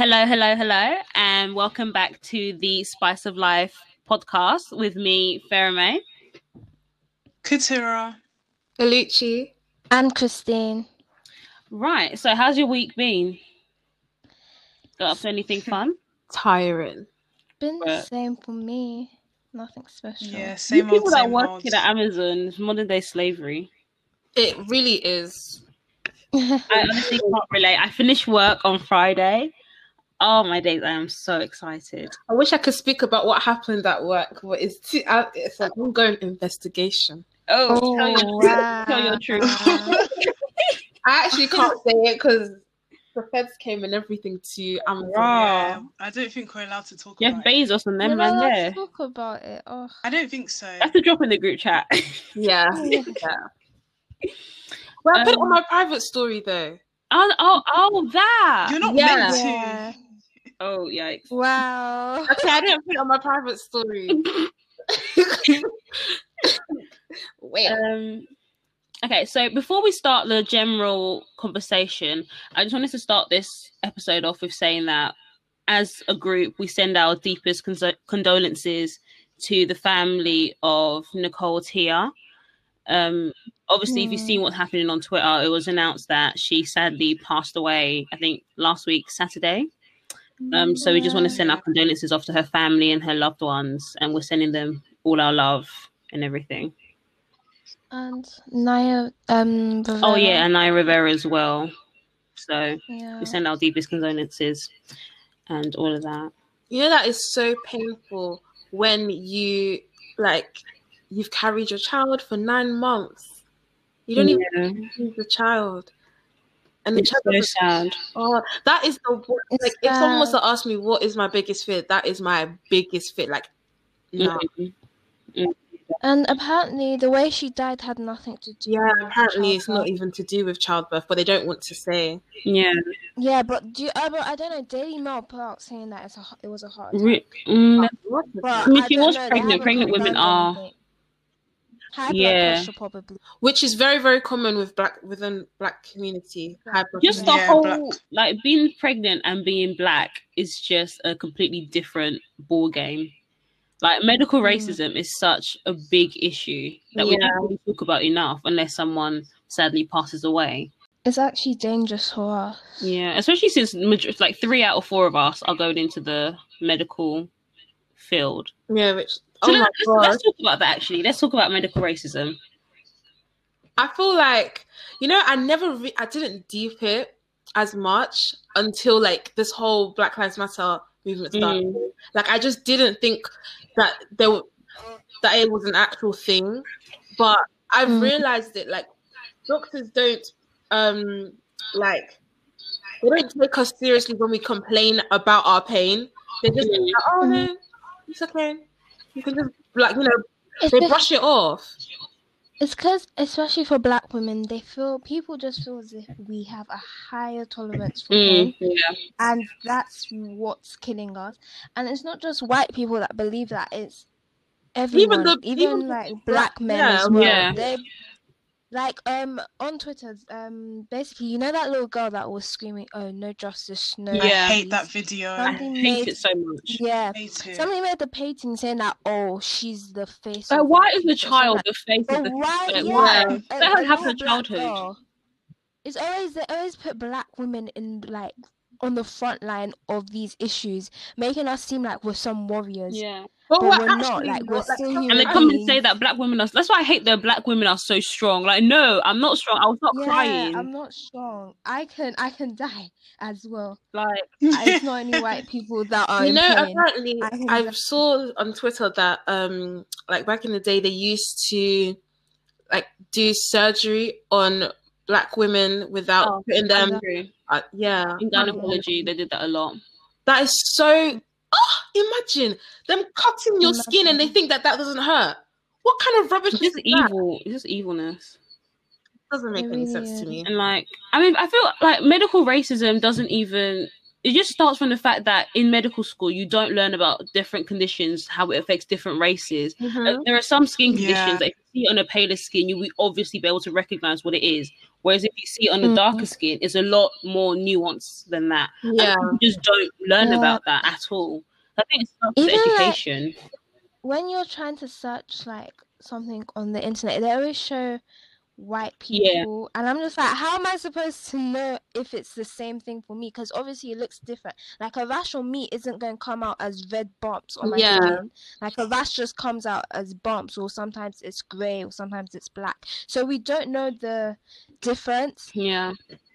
Hello, hello, hello, and welcome back to the Spice of Life podcast with me, Farah May. Katura. Galucci. And Christine. Right, so how's your week been? Got up to anything fun? Tiring. Been the same for me. Nothing special. Yeah, same You same people old, that work at Amazon, it's modern day slavery. It really is. I honestly can't relate. I finished work on Friday. Oh my days, I am so excited. I wish I could speak about what happened at work, but it's too, uh, it's an ongoing investigation. Oh, Oh, tell, your, wow. tell your truth. I actually can't say it because the feds came and everything to Amazon. Yeah, I don't think we're allowed to talk Jeff about it. Bezos and them We're man not allowed there. to talk about it. Oh, I don't think so. That's a drop in the group chat. Yeah. Yeah. yeah. Well, I put it on Um, my private story though. oh, oh, oh, that. You're not Yeah. meant to. Yeah. Oh, yikes. Wow. Okay, I didn't put it on my private story. Wait. Um, okay, so before we start the general conversation, I just wanted to start this episode off with saying that as a group, we send our deepest conso- condolences to the family of Nicole Thea. Um, obviously, if you've seen what's happening on Twitter, it was announced that she sadly passed away, I think, last week, Saturday. Um, so we just want to send our condolences off to her family and her loved ones, and we're sending them all our love and everything. And Naya. Um. Oh yeah, and Naya Rivera as well. So Yeah. we send our deepest condolences and all of that. You know that is so painful when you like you've carried your child for nine months. You don't even Yeah, see the child. And the it's child so doesn't- sad. oh, that is the It's like if someone was to ask me what is my biggest fear, that is my biggest fear. Like no. Mhm. And apparently, the way she died had nothing to do. Yeah, with apparently it's not even to do with childbirth, but they don't want to say. Yeah, Yeah, but do you, uh, but I don't know. Daily Mail put out saying that it's a it was a heart attack. Re- mm, But I mean, she was know, pregnant. Pregnant women are- anything. High Yeah. blood pressure probably. Which is very, very common with black within black community. High just the. Yeah, whole black. like being pregnant and being black is just a completely different ball game. Like medical Mm. racism is such a big issue that we don't really talk about enough unless someone sadly passes away. It's actually dangerous for us. Yeah, especially since like three out of four of us are going into the medical field. yeah, which So oh let's, let's talk about that. Actually, let's talk about medical racism. I feel like you know I never re- I didn't deep it as much until like this whole Black Lives Matter movement started. Mm. Like I just didn't think that there that it was an actual thing, but I've Mm. realized it. Like doctors don't um like they don't take us seriously when we complain about our pain. They just Mm. like, oh no, it's okay. You can just like you know It's they just- brush it off. It's because, especially for black women, they feel people just feel as if we have a higher tolerance for pain, Mm, yeah. and that's what's killing us. And it's not just white people that believe that; it's everyone, the- even, even like black- black men yeah, as well. yeah. They like um on Twitter, um basically, you know that little girl that was screaming, "Oh, no justice, no." Yeah. I hate that video. I hate made- it so much. Yeah, I hate it. somebody made the painting saying that, "Oh, she's the face." Of why is the child the face But of the why? like, yeah, why? a- Let her a have her little childhood. girl. It's always they always put black women in like on the front line of these issues, making us seem like we're some warriors. Yeah. But we're we're not, like, we're still human And they I come and say that black women are. That's why I hate that black women are so strong. Like, no, I'm not strong. I was not Yeah, crying. I'm not strong. I can I can die as well. Like, It's not any white people that are you know pain. apparently I i saw on twitter that um like back in the day they used to like do surgery on black women without Oh, putting them uh, yeah in gynecology, they did that a lot. that is so oh imagine them cutting your skin and they think that that doesn't hurt what kind of rubbish It's is just that? evil. It's just evilness. doesn't make It any really sense to me And like, I mean, I feel like medical racism doesn't even it just starts from the fact that in medical school you don't learn about different conditions, how it affects different races. Uh, there are some skin conditions Yeah. that if you see on a paler skin, you will obviously be able to recognize what it is. Whereas if you see it on the Mhm. darker skin, it's a lot more nuanced than that. And Yeah. people just don't learn Yeah. about that at all. I think it's with Even, like, education. when you're trying to search like something on the internet, they always show white Yeah. people, and I'm just like, how am I supposed to know if it's the same thing for me? Because obviously it looks different. Like a rash on me isn't going to come out as red bumps on my Yeah. skin. Like a rash just comes out as bumps, or sometimes it's grey, or sometimes it's black. So we don't know the difference. yeah.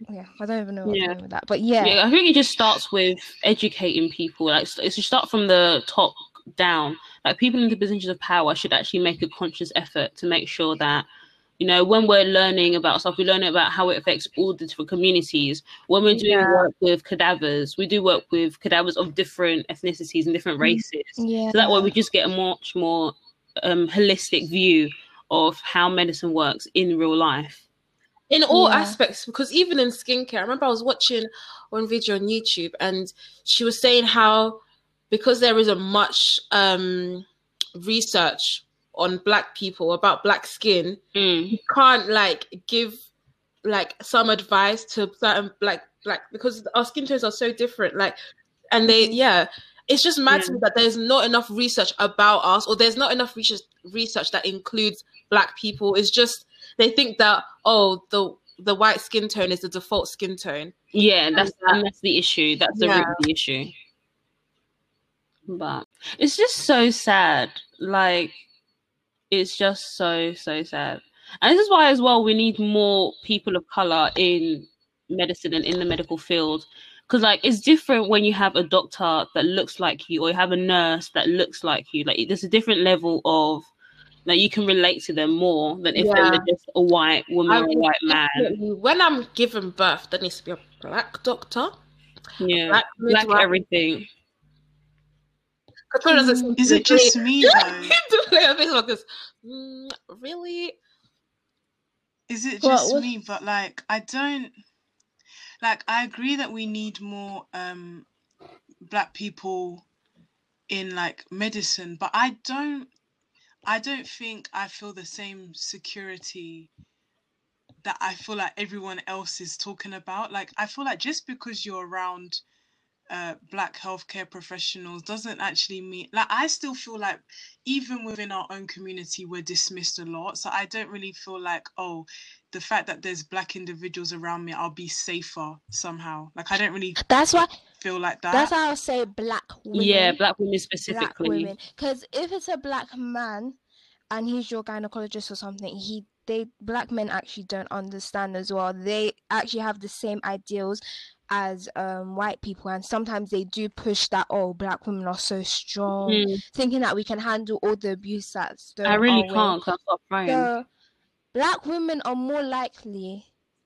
Yeah, I don't even know what Yeah. With that, but yeah, Yeah, I think it just starts with educating people. Like, it's to start from the top down. Like, people in the positions of power should actually make a conscious effort to make sure that, you know, when we're learning about stuff, we learn about how it affects all the different communities. When we're doing Yeah. work with cadavers, we do work with cadavers of different ethnicities and different races. yeah. So that way, we just get a much more um, holistic view of how medicine works in real life. in all Yeah. aspects because even in skincare i remember i was watching one video on youtube and she was saying how because there isn't much um research on black people about black skin Mm. you can't like give like some advice to certain black black because our skin tones are so different like and they mm-hmm. yeah it's just mad to me mm. that there's not enough research about us or there's not enough research research that includes black people it's just they think that oh the the white skin tone is the default skin tone Yeah, that's that- uh, and that's the issue. That's the Yeah. root issue. But it's just so sad. Like it's just so so sad. And this is why as well we need more people of color in medicine and in the medical field. Because like it's different when you have a doctor that looks like you or you have a nurse that looks like you. Like there's a different level of like you can relate to them more than if they were just a white woman I or a white man. When i'm giving birth there needs to be a black doctor Yeah. black, midwife. everything. Katrina doesn't Is it just me though? the way her face like this. Mm, really? Is it just what- me? But like, I don't like. I agree that we need more um black people in like medicine, but I don't. I don't think I feel the same security that I feel like everyone else is talking about. Like, I feel like just because you're around uh, black healthcare professionals doesn't actually mean like I still feel like even within our own community we're dismissed a lot. So I don't really feel like oh the fact that there's black individuals around me I'll be safer somehow. Like I don't really That's why. feel like that. That's why I'll say black women. Yeah, black women black specifically. women. Because if it's a black man and he's your gynecologist or something, he they black men actually don't understand as well. They actually have the same ideals as um white people and sometimes they do push that oh black women are so strong Mm, thinking that we can handle all the abuse that's thrown I really way. can't because I crying. So black women are more likely.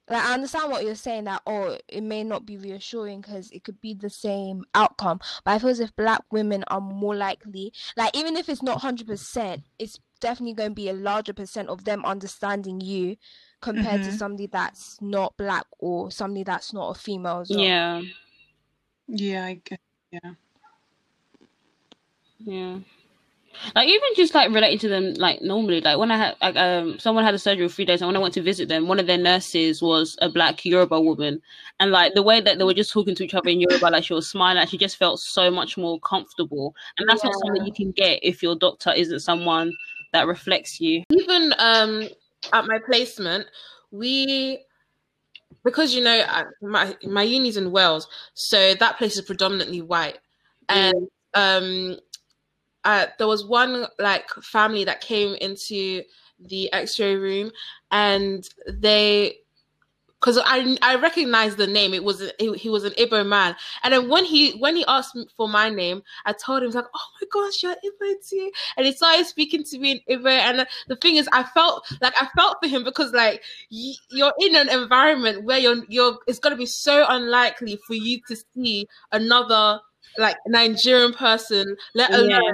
Like I understand what you're saying that oh it may not be reassuring because it could be the same outcome, but I feel as if black women are more likely. Like even if it's not hundred percent, it's definitely going to be a larger percent of them understanding you compared to Mhm. somebody that's not black or somebody that's not a female as well. Yeah, yeah, I guess. Yeah. yeah. Like even just like relating to them, like normally, like when I had, like, um, someone had a surgery for three days, and when I went to visit them, one of their nurses was a black Yoruba woman, and like the way that they were just talking to each other in Yoruba, like she was smiling, like she just felt so much more comfortable, and that's not something you can get if your doctor isn't someone that reflects you. Even um at my placement, we because you know my my uni's in Wales, so that place is predominantly white, and um, uh, there was one like family that came into the X-ray room, and they. Because I I recognized the name, it was he, he was an Igbo man, and then when he when he asked me for my name, I told him he's like, "Oh my gosh, you're Igbo too," and he started speaking to me in Igbo, and the thing is, I felt like I felt for him because like y- you're in an environment where you're you're it's gonna be so unlikely for you to see another like Nigerian person, let alone Yeah.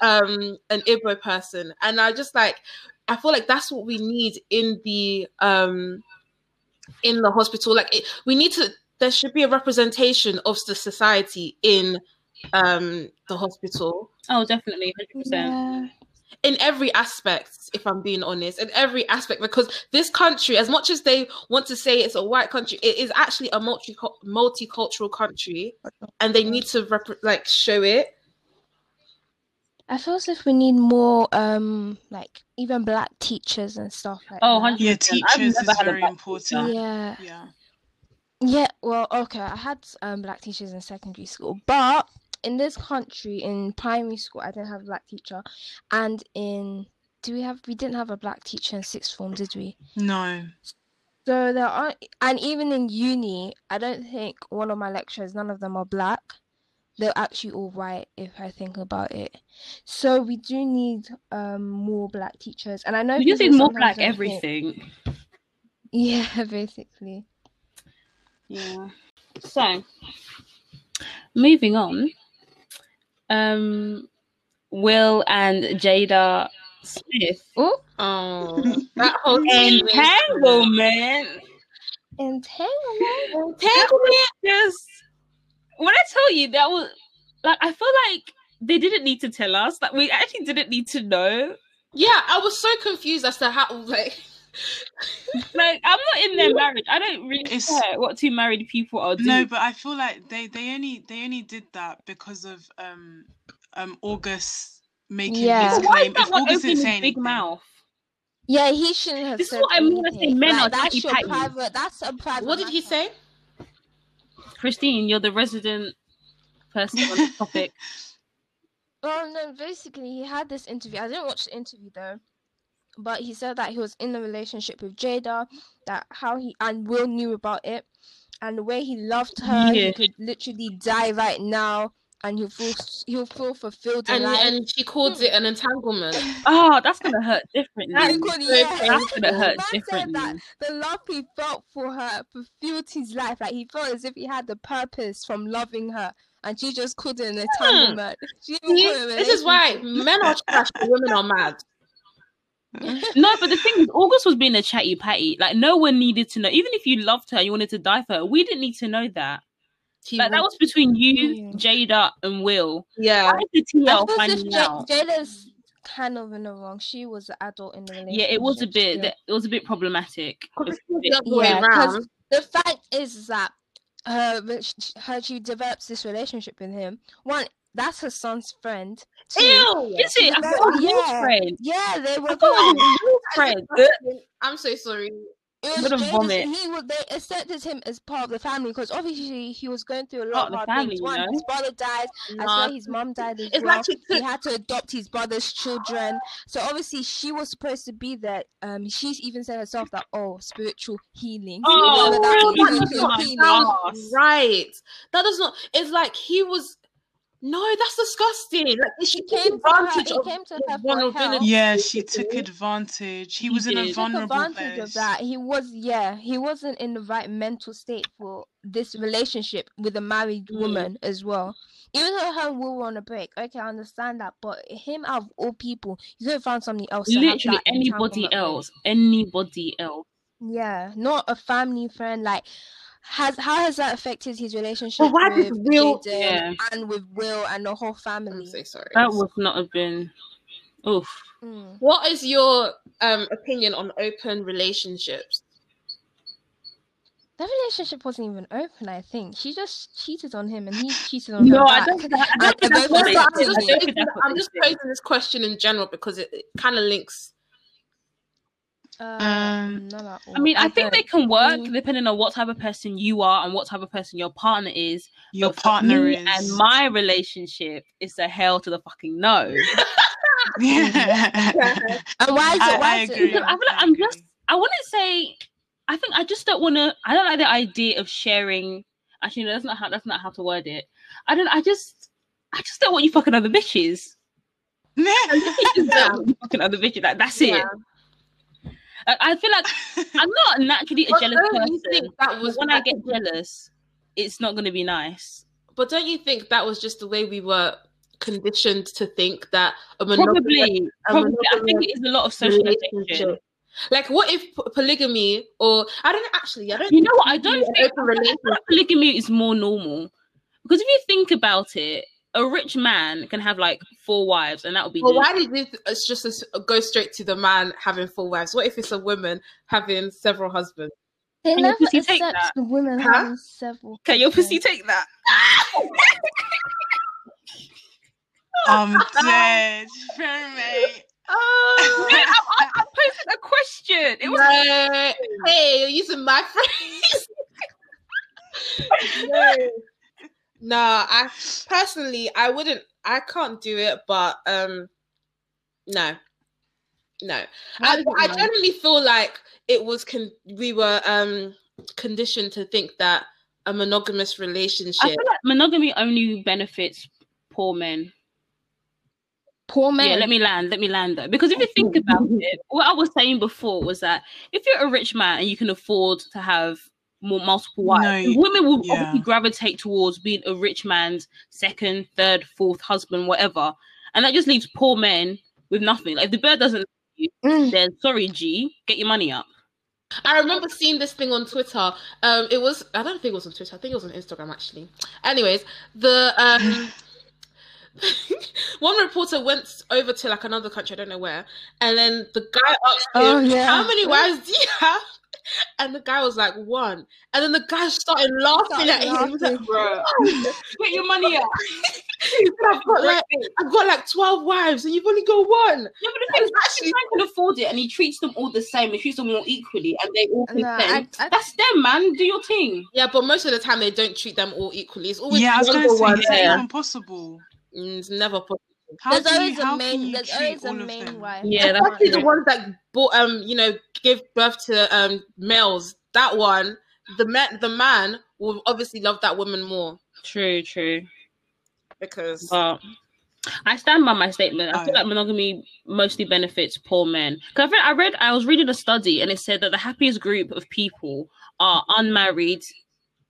um an Igbo person, and I just like I feel like that's what we need in the um in the hospital. Like it, we need to there should be a representation of the society in um the hospital Oh, definitely, hundred percent. In every aspect if i'm being honest in every aspect because this country as much as they want to say it's a white country it is actually a multi multicultural country and they need to rep- like show it I feel as if we need more, um, like even black teachers and stuff like Oh, that. Yeah, teachers is very important. teacher. Yeah, Yeah. yeah. Well, okay, I had um black teachers in secondary school, but in this country, in primary school, I didn't have a black teacher, and in do we have? We didn't have a black teacher in sixth form, did we? No. So there are, and even in uni, I don't think one of my lecturers, none of them are black. They're actually all white, if I think about it. So we do need um more black teachers, and I know We just need more black don't think- everything. Yeah, basically. Yeah. So, moving on. Um, Will and Jada Smith. Oh, oh that whole situation. Entanglement. entanglement. Entanglement. Just when I tell you that was like, I feel like they didn't need to tell us. Like, we actually didn't need to know. yeah i was so confused as to how like Like, I'm not in their marriage. I don't really It's- care what two married people are doing. No, but I feel like they they only they only did that because of um um August making Yeah. his Why claim. is that If August opening didn't say big anything, mouth? Yeah, he shouldn't have. This is said what I mean when I say anything. men like, are that's your private. That's a private. what did he say Christine, you're the resident person on the topic. Well, no, basically, he had this interview. I didn't watch the interview though, but he said that he was in a relationship with Jada, that how he and Will knew about it, and the way he loved her, Yeah. he could literally die right now, and he'll feel he'll feel fulfilled in and life. and she called it an entanglement Oh, that's gonna hurt differently. That's could- so yeah. That's gonna hurt Man differently. that the love he felt for her fulfilled his life. Like he felt as if he had the purpose from loving her, and she just couldn't hmm. entanglement. She even this is why men are trash and women are mad No, but the thing is, August was being a chatty patty. Like no one needed to know. Even if you loved her, you wanted to die for her. We didn't need to know that. He Like that was- was between you, Jada, and Will. yeah Why is I TL feel as finding out? Jada's kind of in the wrong. She was the adult in the relationship. Yeah, it was a bit. still. It was a bit problematic. It was a bit- the other way Yeah, 'cause- around. The fact is that her, her she develops this relationship with him. One, that's her son's friend. Two, Ew! Is it? I Yeah. thought it was Will's Yeah. friend. Yeah, they I were thought it going. was Will's friend. I'm so sorry. It I'm was gonna vomit. He was they accepted him as part of the family because obviously he was going through a lot of of the hard family, things. you know? his brother died. I Nah, swear his mom died as it's well. like she he had to adopt his brother's children. So obviously she was supposed to be there. Um, she's even said herself that oh, spiritual healing. Oh, Whatever that girl, that spiritual does not healing. right. That does not. It's like he was. No, that's disgusting. Like she He took came to her. advantage He of came to her vulnerability. help. Yeah, she took advantage. He He was in did. a Took took vulnerable advantage place. of that. He was, yeah, he wasn't in the right mental state for this relationship with a married Mm. woman as well. Even though her and Will were on a break, okay, I understand that, but him out of all people, you could have found somebody else. to Literally anybody else. Anybody else. Yeah, not a family friend. Like, has how has that affected his relationship But why with did Will- Yeah. and with Will and the whole I'm family? so sorry. That would not have been. Oof. Mm. What is your um opinion on open relationships? Their relationship wasn't even open. I think she just cheated on him, and he cheated on No, her. I don't. I And don't think that's both what of they them I'm just, I don't think posing, that's what I'm just posing this question in general because it, it kind of links. Um, not at. I mean, I think they can work depending on what type of person you are and what type of person your partner is. Your But partner is. and my relationship is a hell to the fucking no. yeah. And why is I- it? Why I is agree. it? I feel like I I'm agree. just. I wouldn't say. I think I just don't want to. I don't like the idea of sharing. Actually, no, that's not how. That's not how to word it. I don't. I just. I just don't want you fucking other bitches. I just don't want you fucking other bitches. Like, that's it. Yeah. Like, I feel like I'm not naturally a jealous person. think that was when I get jealous, it's not going to be nice. But don't you think that was just the way we were conditioned to think that a Probably, a probably. I think it is a lot of socialization. Like, what if polygamy or I don't actually, I don't. You know what? I don't think I polygamy is more normal because if you think about it, a rich man can have like four wives, and that would be Well, why did it it's just as- go straight to the man having four wives? What if it's a woman having several husbands? They Can your never pussy take that? the women Huh? having several. Can your pussy husbands. take that? I'm dead. Fair mate. Oh, I, I, I posted a question. It was no. Hey, you're using my phrase. no. No, I personally, I wouldn't. I can't do it, but um, no, no. I, I generally feel like it was. Con- we were um conditioned to think that a monogamous I relationship. feel like monogamy only benefits poor men. Poor men. Yeah, let me land. Let me land though, because if you think about it, what I was saying before was that if you're a rich man and you can afford to have more multiple wives, No, women will yeah. obviously gravitate towards being a rich man's second, third, fourth husband, whatever, and that just leaves poor men with nothing. Like if the bird doesn't, Mm. then sorry, G, get your money up. I remember seeing this thing on Twitter. Um, it was I don't think it was on Twitter. I think it was on Instagram actually. Anyways, the um, one reporter went over to like another country, I don't know where, and then the guy asked him, Oh, yeah. "How many wives do you have?" And the guy was like, "One." And then the guy started laughing Started at him. He was like, "Bro, Get your money up. I've got like I've got like twelve wives, and you've only got one." Yeah, but the thing is, actually, man can afford it, and he treats them all the same. He treats them all equally, and they all No, consent. I- I- That's them, man. Do your thing. Yeah, but most of the time they don't treat them all equally. It's always Yeah, I was the gonna say, ones is that there. even possible? Mm, It's never possible. How There's do you, always a main. There's always a main them? wife. Yeah, that's Especially the ones that bought, um, you know, give birth to um males. That one, the man, the man will obviously love that woman more True, true. because But I stand by my statement. I Oh, feel yeah. like monogamy mostly benefits poor men. Because I read, I was reading a study, and it said that the happiest group of people are unmarried,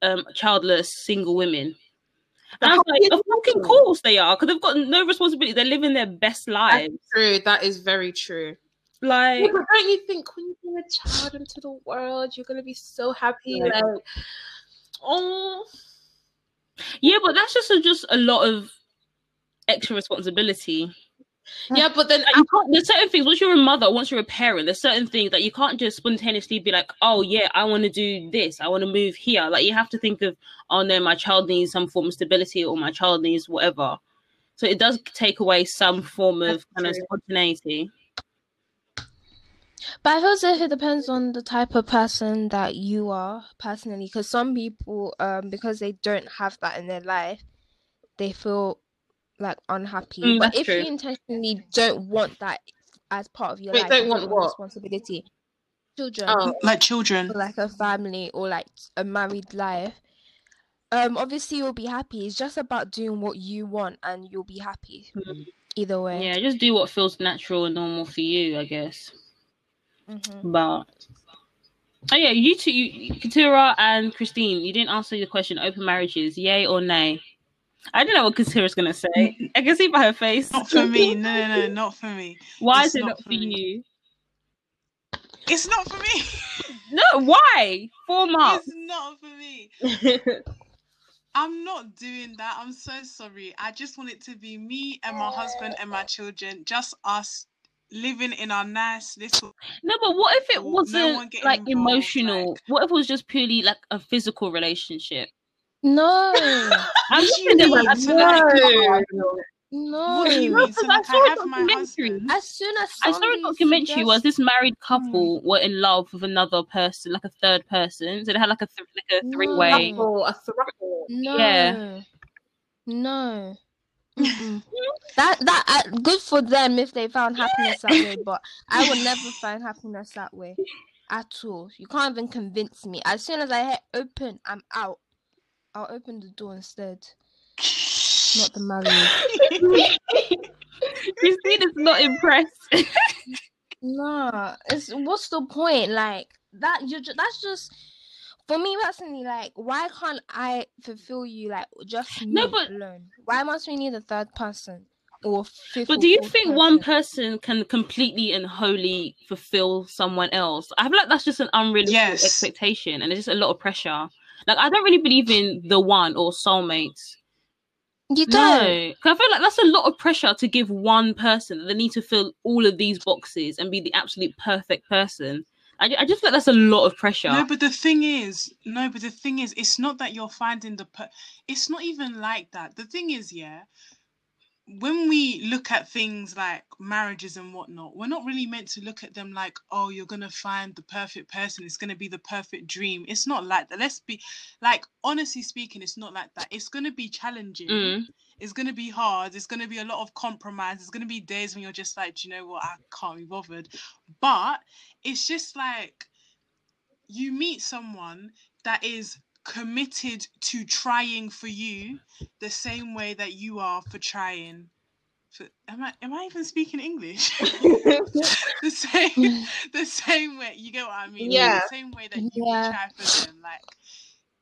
um, childless, single women. I was like, of fucking course they are, because they've got no responsibility. They're living their best lives. true. That is very true. Like, Yeah, don't you think when you bring a child into the world, you're gonna be so happy? Yeah. Like, oh, yeah, but that's just a, just a lot of extra responsibility. Yeah, but then you can't, there's certain things once you're a mother, once you're a parent, there's certain things that you can't just spontaneously be like, oh yeah, I want to do this, I want to move here. Like you have to think of, oh no, my child needs some form of stability or my child needs whatever. So it does take away some form of kind of spontaneity. But I feel as if it depends on the type of person that you are personally, because some people, um, because they don't have that in their life, they feel like unhappy. Mm, but if true. you intentionally don't want that as part of your Wait, life, don't want what? responsibility, children, oh, Like children. like a family, or like a married life. Um, obviously you'll be happy. It's just about doing what you want, and you'll be happy Mm. either way. Yeah, just do what feels natural and normal for you, I guess. hmm But oh yeah, you two, you, Katura and Christine, you didn't answer the question: open marriages, yay or nay? I don't know what Katura's gonna say. Mm. I can see by her face. Not for me. No, no, no, not for me. Why It's is it not not for for you? It's not for me. No, why? Four marks. it's not for me. I'm not doing that. I'm so sorry. I just want it to be me and my husband and my children, just us living in our nice little. No, but what if it wasn't getting like involved, emotional? like- What if it was just purely like a physical relationship? No, I'm What just do you thinking mean? like, So like, no. what No, mean? So because I saw I a documentary. As soon as I saw a somebody documentary where suggests- this married couple were in love with another person, like a third person. So they had like a th- like a three way. Thruple, a thruple. No. Yeah. No. That that uh, good for them if they found happiness that way, but I would never find happiness that way at all. You can't even convince me. As soon as I hit open, I'm out. I'll open the door instead, not the marriage. Christine is not impressed. Nah, it's what's the point? Like that you ju- that's just for me personally. Like, why can't I fulfill you? Like, just me No, but- alone. Why must we need a third person? or fifth. But do you fourth think one person. person can completely and wholly fulfill someone else? I feel like that's just an unrealistic Yes. expectation, and it's just a lot of pressure. Like I don't really believe in the one or soulmates. You don't. No, 'Cause I feel like that's a lot of pressure to give one person that they need to fill all of these boxes and be the absolute perfect person. I, I just feel like that's a lot of pressure. No, but the thing is, no, but the thing is, it's not that you're finding the. Per- it's not even like that. The thing is, yeah, when we look at things like marriages and whatnot, we're not really meant to look at them like, oh, you're gonna find the perfect person. It's gonna be the perfect dream. It's not like that. Let's be, like, honestly speaking, it's not like that. It's gonna be challenging. Mm. It's gonna be hard. It's gonna be a lot of compromise. There's gonna be days when you're just like, "Do you know what, I can't be bothered. But it's just like you meet someone that is committed to trying for you the same way that you are for trying. For, am I am I even speaking English? the same the same way. You get what I mean? Like, Yeah. the same way that you Yeah. would try for them. Like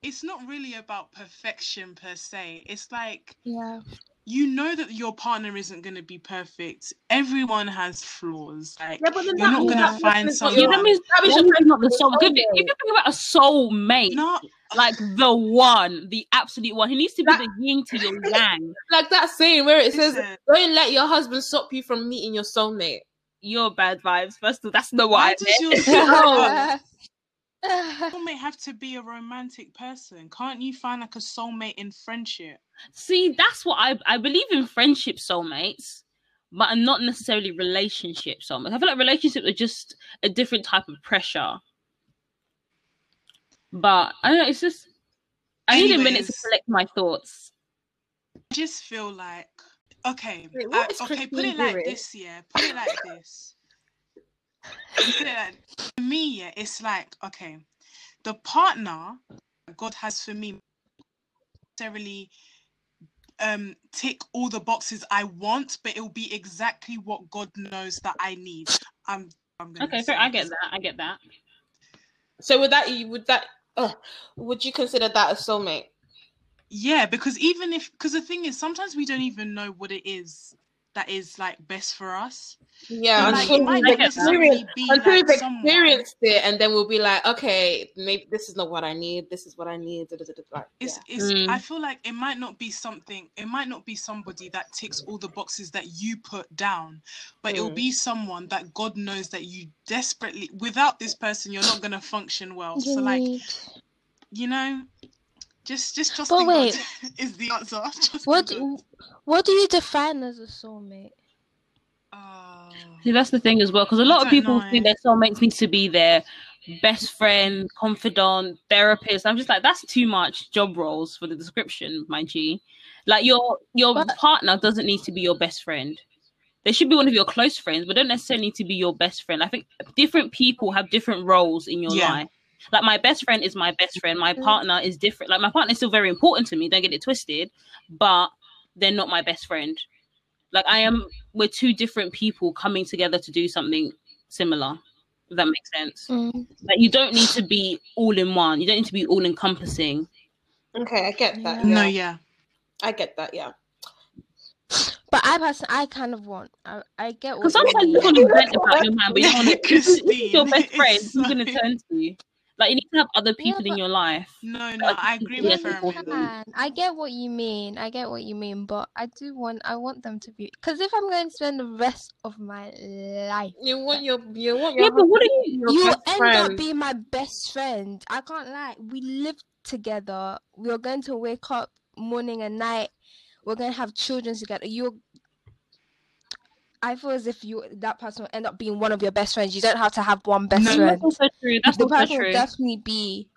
it's not really about perfection per se. It's like Yeah. You know that your partner isn't going to be perfect. Everyone has flaws. Like Yeah, but you're that not means going that to find person's Yeah, someone. that means That means that your not the soul. soulmate. If you think about a soulmate, no, like the one, the absolute one, he needs to be That- the yin to your yang. like that saying where it says, listen, "Don't let your husband stop you from meeting your soulmate." You're bad vibes. First of all, that's not why what I does meant. your Oh. soulmate have to be a romantic person? Can't you find like a soulmate in friendship? See, that's what I I believe in friendship soulmates, but I'm not necessarily relationship soulmates. I feel like relationships are just a different type of pressure. But I don't know. It's just I need a minute to collect my thoughts. I just feel like okay, Wait, what uh, okay. Put it like doing? this, yeah. Put it like this. Put it like for me, yeah. It's like okay, the partner God has for me necessarily um tick all the boxes I want, but it'll be exactly what God knows that I need. I'm I'm gonna Okay, fair. I get that. I get that. So would that you would that uh, would you consider that a soulmate? Yeah, because even if because the thing is sometimes we don't even know what it is that is like best for us. Yeah, But, like, until it we've not not necessarily experienced be until like we've someone. experienced it, and then we'll be like, okay, maybe this is not what I need. This is what I need. Like, It's, yeah. it's Mm. I feel like it might not be something it might not be somebody that ticks all the boxes that you put down, but it'll Mm. be someone that God knows that you desperately without this person you're not gonna function well. So like you know, just just trust But in God wait. is the answer. Trust what God. do, what do you define as a soulmate? Oh. See, that's the thing as well, because a lot of people know. think their soulmates need to be their best friend, confidant, therapist. I'm just like, that's too much job roles for the description, my G. Like your your But- partner doesn't need to be your best friend. They should be one of your close friends, but don't necessarily need to be your best friend. I think different people have different roles in your Yeah. life. Like my best friend is my best friend. My Mm. partner is different. Like my partner is still very important to me. Don't get it twisted, but they're not my best friend. Like I am, we're two different people coming together to do something similar. If that makes sense. Mm. Like you don't need to be all in one. You don't need to be all encompassing. Okay, I get that. Yeah. No, Yeah, yeah. I get that. Yeah. But I personally, I kind of want. I, I get what Because you sometimes you mean. want to vent about your man, but you want to. Christine, your best friend. Who's so- going to turn to you? Like you need to have other people in but- your life. No, no, I agree with it's her. Man, I get what you mean. I get what you mean, but I do want. I want them to be. Because if I'm going to spend the rest of my life, You want your you want your Yeah, but what are you? your you end friend. up being my best friend. I can't lie. We live together. We're going to wake up morning and night. We're going to have children together. You're. I feel as if you that person will end up being one of your best friends. You don't have to have one best No, That's friend. also true. That's the also person true. will definitely be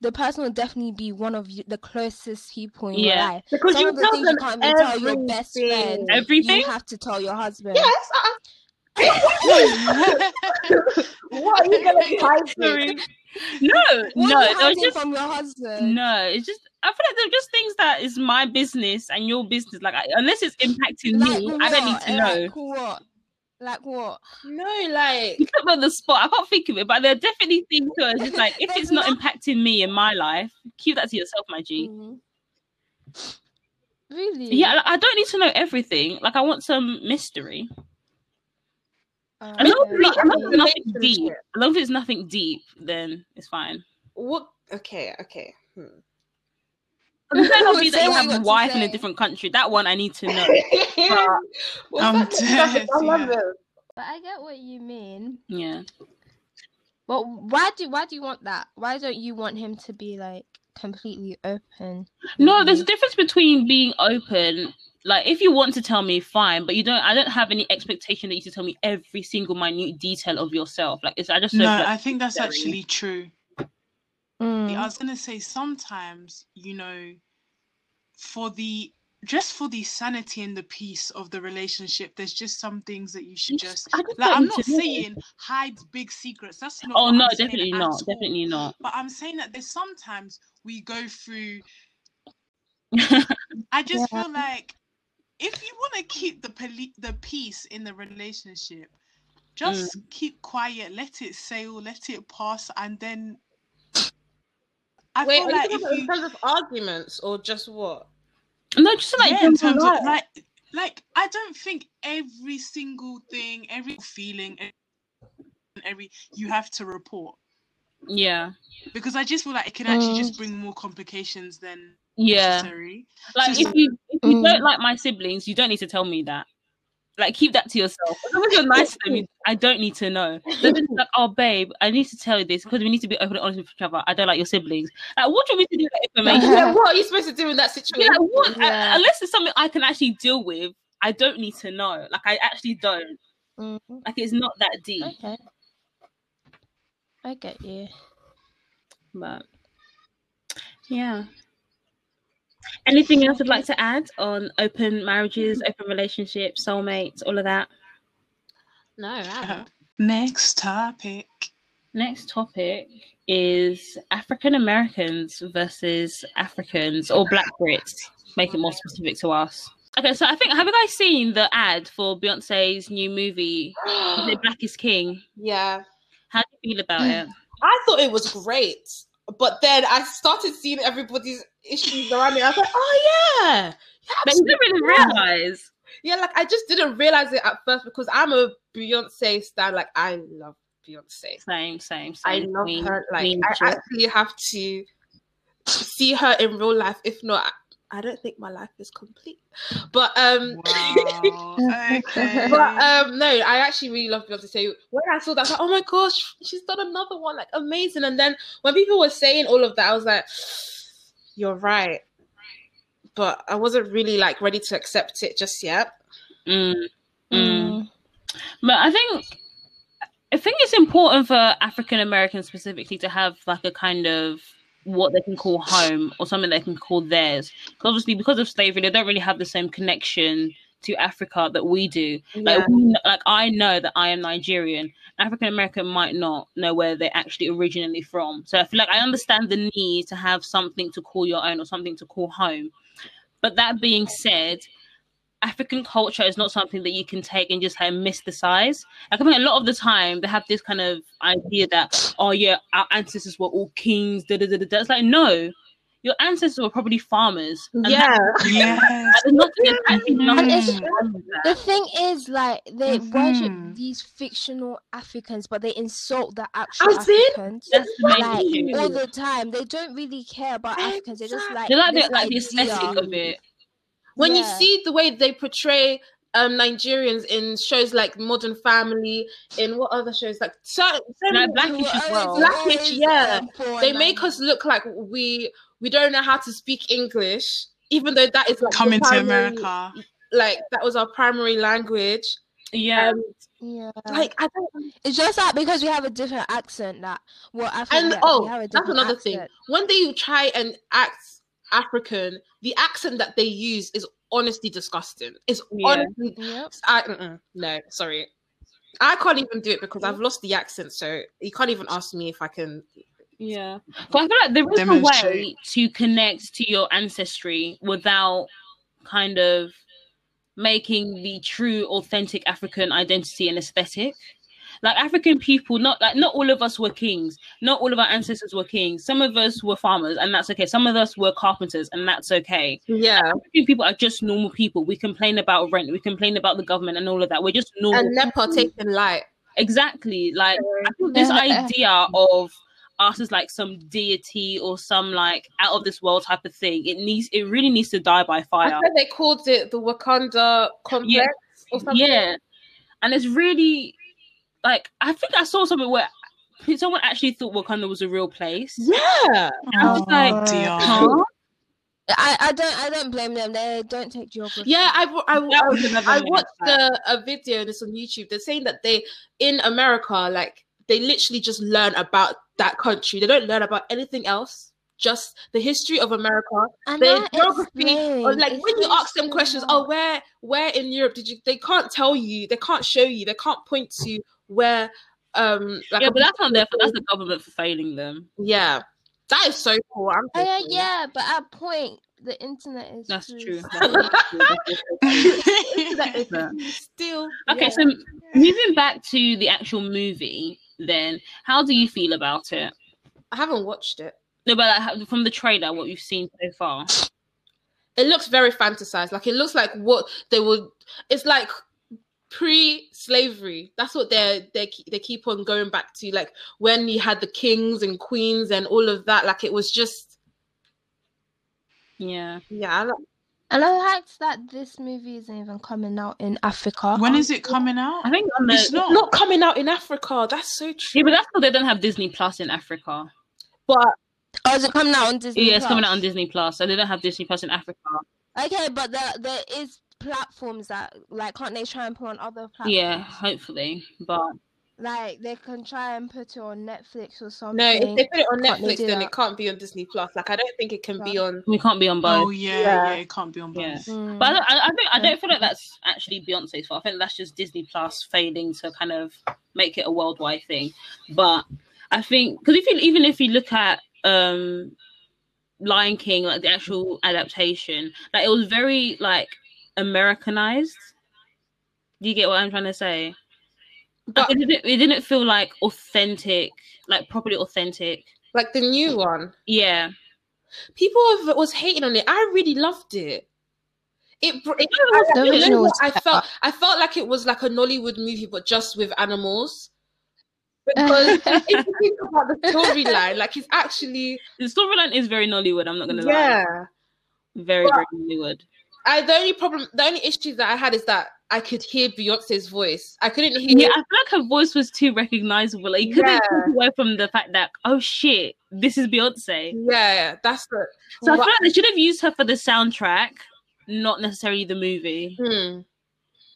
the person will definitely be one of you, the closest people in Yeah. your life. because Some you of the tell things them you can't even tell your best friend. everything. Everything. You have to tell your husband. Yes. uh, what are you gonna be hiding? Sorry. No, What no, are you they're hiding just from your husband? no. It's just I feel like they're just things that is my business and your business. Like I, unless it's impacting Like me, what? I don't need to know. Like what? Like what? No, like You put me on the spot. I can't think of it, but there are definitely things where it's like if it's not not- impacting me in my life, keep that to yourself, my G. Mhm. Really? Yeah, like, I don't need to know everything. Like, I want some mystery. As long as okay. it's not- as long it's nothing deep, as long as it's nothing deep, then it's fine. What? Okay, okay. Hmm. It doesn't have to be Say that you what have a wife in a different country. That one I need to know. What's I'm that? dead, I love yeah. it. But I get what you mean. Yeah. But why do why do you want that? Why don't you want him to be like completely open? No, there's a difference between being open. Like, if you want to tell me, fine, but you don't. I don't have any expectation that you should tell me every single minute detail of yourself. Like, it's I just No, like I think that's necessary. actually true. Mm. I was gonna say sometimes, you know, for the just for the sanity and the peace of the relationship, there's just some things that you should just just like. I'm not saying hide big secrets. That's not. Oh no, I'm definitely not. all. Definitely not. But I'm saying that there's sometimes we go through. I just Yeah. feel like if you want to keep the poli- the peace in the relationship, just keep quiet, let it sail, let it pass, and then. I Wait, feel are you like if about in terms of arguments or just what? no, just like yeah, in general terms of like like I don't think every single thing, every feeling, every you have to report yeah, because I just feel like it can actually Mm. just bring more complications than yeah. necessary. Like Just- if you if you Mm. don't like my siblings, you don't need to tell me that. Like keep that to yourself. As long as you're nice to them, I don't need to know. Don't like, oh babe, I need to tell you this because we need to be open and honest with each other. I don't like your siblings. Like, what do you want me to do with that information? Yeah, what are you supposed to do in that Yeah, situation? like, what? Yeah. unless it's something I can actually deal with, I don't need to know. Like I actually don't. Mm. Like it's not that deep. Okay. I get you. But yeah. Anything else I'd like to add on open marriages, mm-hmm. open relationships, soulmates, all of that? No, I haven't. Uh, next topic. Next topic is African Americans versus Africans or Black Brits. Make it more specific to us. Okay, so I think have you guys seen the ad for Beyonce's new movie? Is it Black is King? yeah, How do you feel about it? I thought it was great, but then I started seeing everybody's issues around me. I was like, oh yeah, yeah, But you didn't really realize. yeah. Like I just didn't realize it at first because I'm a Beyonce stan. Like I love Beyonce. Same, same, same. I love her. Like I actually have to see her in real life. If not, I, I don't think my life is complete. But um, Wow. okay. but um, no, I actually really love Beyonce. So when I saw that, I was like, oh my gosh, she's done another one, like amazing. And then when people were saying all of that, I was like, you're right. But I wasn't really like ready to accept it just yet. Mm, mm. Mm. But I think I think it's important for African Americans specifically to have like a kind of what they can call home or something they can call theirs. 'Cause obviously, because of slavery, they don't really have the same connection to Africa that we do. Like, we, like I know that I am Nigerian. African American might not know where they're actually originally from. So I feel like I understand the need to have something to call your own or something to call home. But that being said, African culture is not something that you can take and just like mysticize. Like I think a lot of the time they have this kind of idea that oh yeah, our ancestors were all kings. Da, da, da, da, da. It's like no, your ancestors were probably farmers. And Yeah. yes. that is nothing, there's actually nothing And it's- wrong with that. The thing is, like, they worship Mhm. these fictional Africans, but they insult the actual As in? Africans. That's Like all the time, they don't really care about Africans. They just like They like the, this like the aesthetic of it. When you see the way they portray um Nigerians in shows like Modern Family, in what other shows like certain, certain Like Who Blackish as well. Blackish, yeah. they make us look like we we don't know how to speak English, even though that is like the Coming to America. Like that was our primary language. Yeah. Um, Yeah, like I don't it's just that because we have a different accent that well, African, and yeah, oh we have a that's different another thing. accent. When they try and act African, the accent that they use is honestly disgusting. It's Yeah. honestly Yep. I no, sorry. I can't even do it because I've lost the accent, so you can't even ask me if I can. Yeah. But I feel like there is a way to connect to your ancestry without kind of making the true authentic African identity and aesthetic. Like African people, not like not all of us were kings. Not all of our ancestors were kings. Some of us were farmers, and that's okay. Some of us were carpenters, and that's okay. Yeah. African people are just normal people. We complain about rent, we complain about the government, and all of that. We're just normal. And NEPA taking light. Exactly. Like I this idea of us as like some deity or some like out of this world type of thing, it needs it really needs to die by fire. they called it the Wakanda complex or something. Yeah. And it's really like I think I saw something where someone actually thought Wakanda was a real place. Yeah. And I was like, Oh, dear. huh? I, I don't I don't blame them. They don't take geography. Yeah, I, I, I, I watched the, a video this on YouTube. They're saying that they in America, like they literally just learn about that country. They don't learn about anything else. Just the history of America. and The geography, or explains- like when you ask them questions, oh, where where in Europe did you? They can't tell you. They can't show you. They can't point to where. Um, like Yeah, but that's not their fault. That's the government for failing them. yeah, that is so cool. I'm Oh, yeah, thinking. yeah, but at point the internet is That's true. true. That's That is still Okay, yeah. so moving back to the actual movie, then how do you feel about it? I haven't watched it. No, but like, from the trailer, what you've seen so far. it looks very fantasized. Like it looks like what they would. It's like pre-slavery. That's what they they they keep on going back to. Like when you had the kings and queens and all of that. Like it was just Yeah. yeah. I like- And I like that this movie isn't even coming out in Africa. when is it coming out? I think on the It's not. Not coming out in Africa. That's so true. yeah, but that's because they don't have Disney Plus in Africa. But Oh, is it coming out on Disney? Yeah, it's coming out on Disney Plus, so they don't have Disney Plus in Africa. Okay, but there there is platforms that like can't they try and put on other platforms? Yeah, hopefully, but Like they can try and put it on Netflix or something. no, if they put it on Can't Netflix, then that? it can't be on Disney Plus. Like I don't think it can be on. we can't be on both. Oh yeah, Yeah. yeah, it can't be on both. Yeah. Mm. But I, don't- I, I think I don't feel like that's actually Beyonce's fault. I think that's just Disney Plus failing to kind of make it a worldwide thing. But I think because if you even if you look at um Lion King, like the actual adaptation, like it was very like Americanized. Do you get what I'm trying to say? But it didn't it didn't feel like authentic, like properly authentic. like the new mm. one, Yeah. people have, was hating on it. I really loved it. It, it The I, you know original what? I felt. I felt like it was like a Nollywood movie, but just with animals. Because if you think about the storyline, like it's actually The storyline is very Nollywood, I'm not gonna lie. yeah. Very, But- very Nollywood. I the only problem, the only issue that I had is that I could hear Beyonce's voice. I couldn't hear. Yeah, I feel like her voice was too recognizable. Like, you couldn't Yeah. take away from the fact that, oh shit, this is Beyonce. Yeah, that's the. So I feel like they should have used her for the soundtrack, not necessarily the movie. hmm.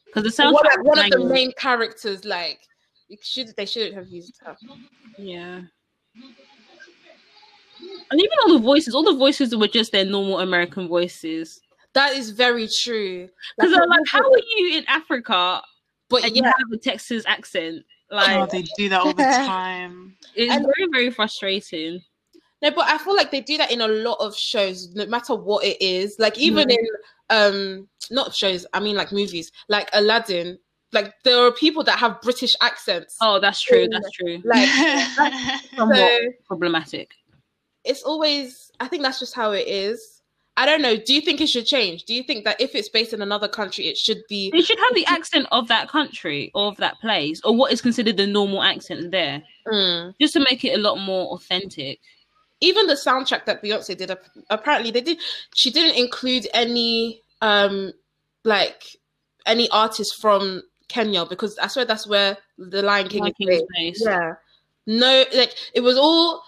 Because the soundtrack one, of- one of the main characters, like, should they shouldn't have used her. Yeah. And even all the voices, all the voices were just their normal American voices. That is very true. Because I'm like, how are you in Africa But and you yeah, have a Texas accent? Like, Oh, they do that all the time. it's and- very, very frustrating. no, but I feel like they do that in a lot of shows, no matter what it is. Like even in um, not shows, I mean like movies, like Aladdin. Like there are people that have British accents. Oh, that's true. Yeah. That's true. Like Somewhat so problematic. it's always. I think that's just how it is. I don't know. Do you think it should change? Do you think that if it's based in another country, it should be? They should have the accent of that country or of that place or what is considered the normal accent there, Mm. just to make it a lot more authentic. even the soundtrack that Beyonce did apparently they did she didn't include any um like any artists from Kenya because I swear that's where the Lion King Lion King is based. Yeah. No like it was all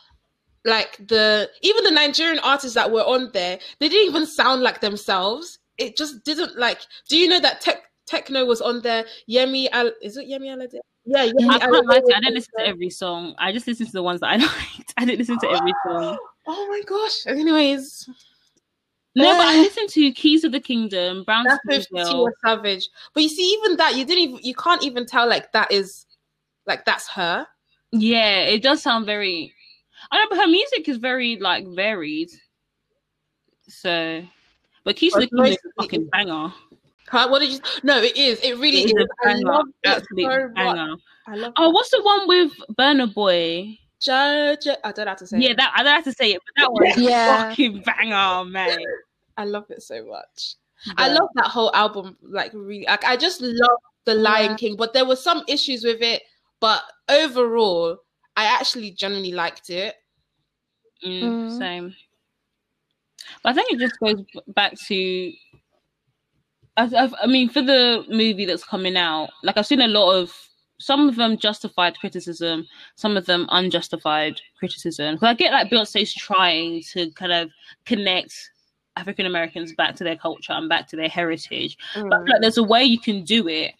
like the even the Nigerian artists that were on there they didn't even sound like themselves. It just didn't like do you know that tech Tekno was on there. Yemi Al is it Yemi Alade? Yeah, Yemi I can't lie to you, I didn't listen to every song. I just listened to the ones that I liked. I didn't listen to every song. Oh my gosh. Anyways, No, but I uh, listened to Keys of the Kingdom, Brown That's Skin with Girl. Savage. But you see, even that you didn't even you can't even tell like that is like that's her. Yeah, it does sound very. I know, but her music is very like varied. So, but of the But is a fucking banger. Huh? What did you? No, it is. It really It is. is a I banger, love absolute so much. I love. Oh, what's the one with Burna Boy? Judge. I don't have to say. Yeah, it. that I don't have to say it, but that one Yeah. fucking banger, man. I love it so much. I love that whole album. Like really, like I just love the Lion Yeah. King. But there were some issues with it. But overall, I actually genuinely liked it. Mm, Mm. Same. But I think it just goes back to. I, I, I mean, for the movie that's coming out, like I've seen a lot of some of them justified criticism, some of them unjustified criticism. Because I get like Beyonce's trying to kind of connect African Americans back to their culture and back to their heritage, but like there's a way you can do it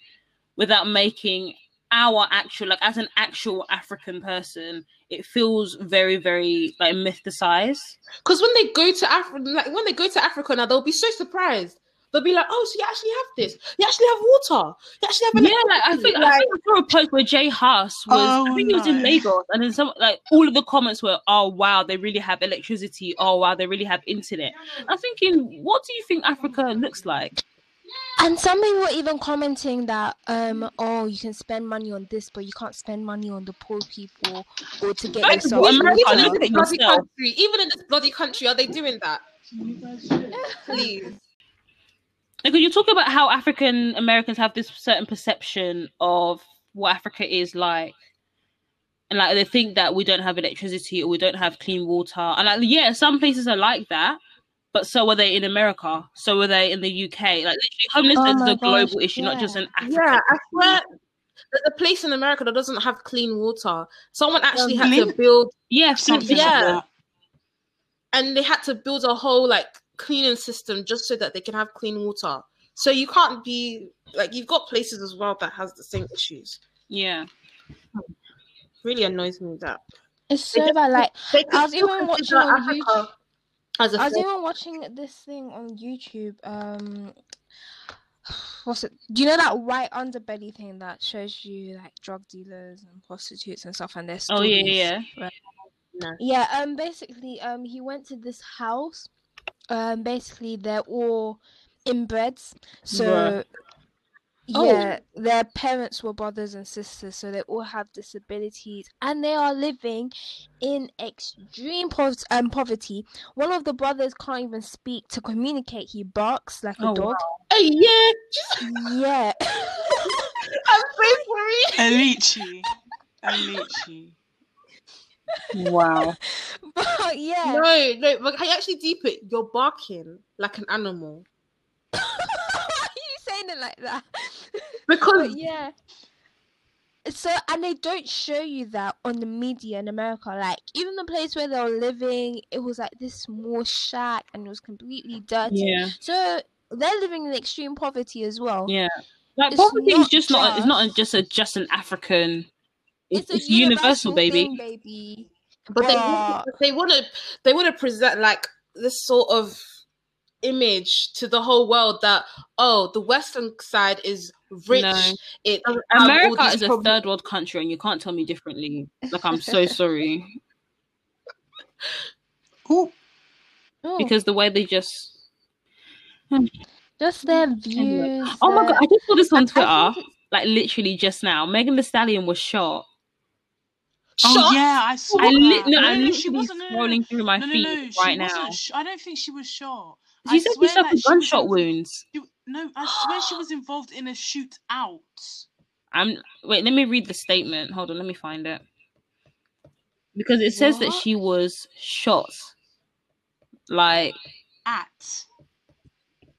without making our actual like as an actual African person, it feels very, very like mythicized. Because when they go to Africa, like when they go to Africa now, they'll be so surprised. They'll be like, "Oh, so you actually have this? You actually have water? You actually have Yeah, like I think I think I saw a post where J Hus was I Oh, think he was in. Lagos and then some like all of the comments were, Oh wow, they really have electricity, oh wow, they really have internet. I'm thinking, what do you think Africa looks like? And some people were even commenting that, um, oh, you can spend money on this, but you can't spend money on the poor people or to get Like, yourself. what even, even in look this bloody country, even in this bloody country, are they doing that? Please. Because you talk about how African Americans have this certain perception of what Africa is like. And like they think that we don't have electricity or we don't have clean water. And like yeah, some places are like that, but so were they in America. So were they in the UK. Like literally homelessness Oh is my a global gosh, issue, not just yeah. an African. Yeah, I swear. There's a place in America that doesn't have clean water. Someone actually had to build, Yeah, Something Yeah. like and they had to build a whole like cleaning system just so that they can have clean water. So you can't be like you've got places as well that has the same issues. yeah. Really annoys me that It's so bad. Like, I was even watching on Africa YouTube. As a I was third- even watching this thing on YouTube. Um, what's it? Do you know that white underbelly thing that shows you like drug dealers and prostitutes and stuff and their Oh yeah, yeah. Yeah, um basically um he went to this house. Um basically they're all inbreds. So Bruh. Oh. yeah, their parents were brothers and sisters, so they all have disabilities and they are living in extreme pov- um, poverty. One of the brothers can't even speak to communicate. He barks like a Oh, dog. Hey, yeah, Yeah. I'm so sorry. Alichi. Alichi. Wow. but yeah. No, no, but can you actually deep it? You're barking like an animal Why are you saying like that? because But yeah. So and they don't show you that on the media in America. Like even the place where they were living, it was like this small shack and it was completely dirty. Yeah. So they're living in extreme poverty as well. Yeah. Like It's poverty is not just not it's not just- just a just an African It's, it's, a universal, baby. thing, baby. but they they want to they want to present like this sort of image to the whole world that oh the western side is rich No. it doesn't have all America these is a third world country and you can't tell me differently. Like I'm so sorry. Ooh. Oh, Because the way they just hmm. just their views. Oh my god, I just saw this on Twitter, like literally just now. Megan Thee Stallion was shot. Oh yeah, I saw I li- no, no, I'm no, she literally wasn't. No, no, through my no, no, feed no, right now. Sh- I don't think she was shot. She I said she suffered she was gunshot wounds. She, no, I swear she was involved in a shootout. I'm wait, let me read the statement. Hold on, let me find it. Because it says that she was shot. Like At.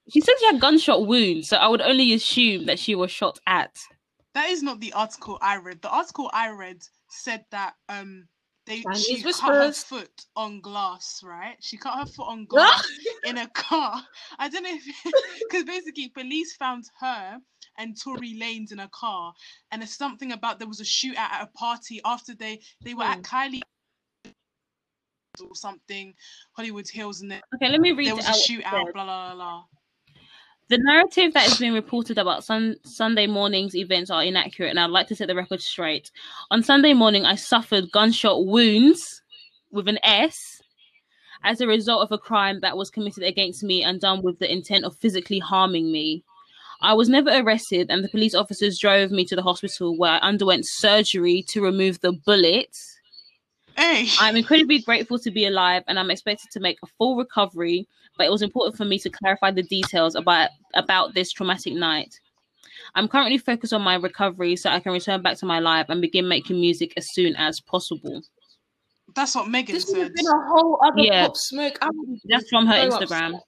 she said she had gunshot wounds, so I would only assume that she was shot at. That is not the article I read. The article I read said that um they Chinese she cut her foot on glass, right? She cut her foot on glass in a car. I don't know if because basically police found her and Tory Lanez in a car, and there's something about there was a shootout at a party after they they were at hmm. Kylie or something, Hollywood Hills, and then Okay, let me read there was a shootout. Blah blah blah. The narrative that has been reported about sun- Sunday morning's events are inaccurate, and I'd like to set the record straight. On Sunday morning, I suffered gunshot wounds with an S as a result of a crime that was committed against me and done with the intent of physically harming me. I was never arrested, and the police officers drove me to the hospital where I underwent surgery to remove the bullets. Hey. I'm incredibly grateful to be alive, and I'm expected to make a full recovery. But it was important for me to clarify the details about about this traumatic night. I'm currently focused on my recovery so I can return back to my life and begin making music as soon as possible. That's what Megan This would have said. been a whole other Yeah. pop smoke. I would be That's from her Instagram. upset.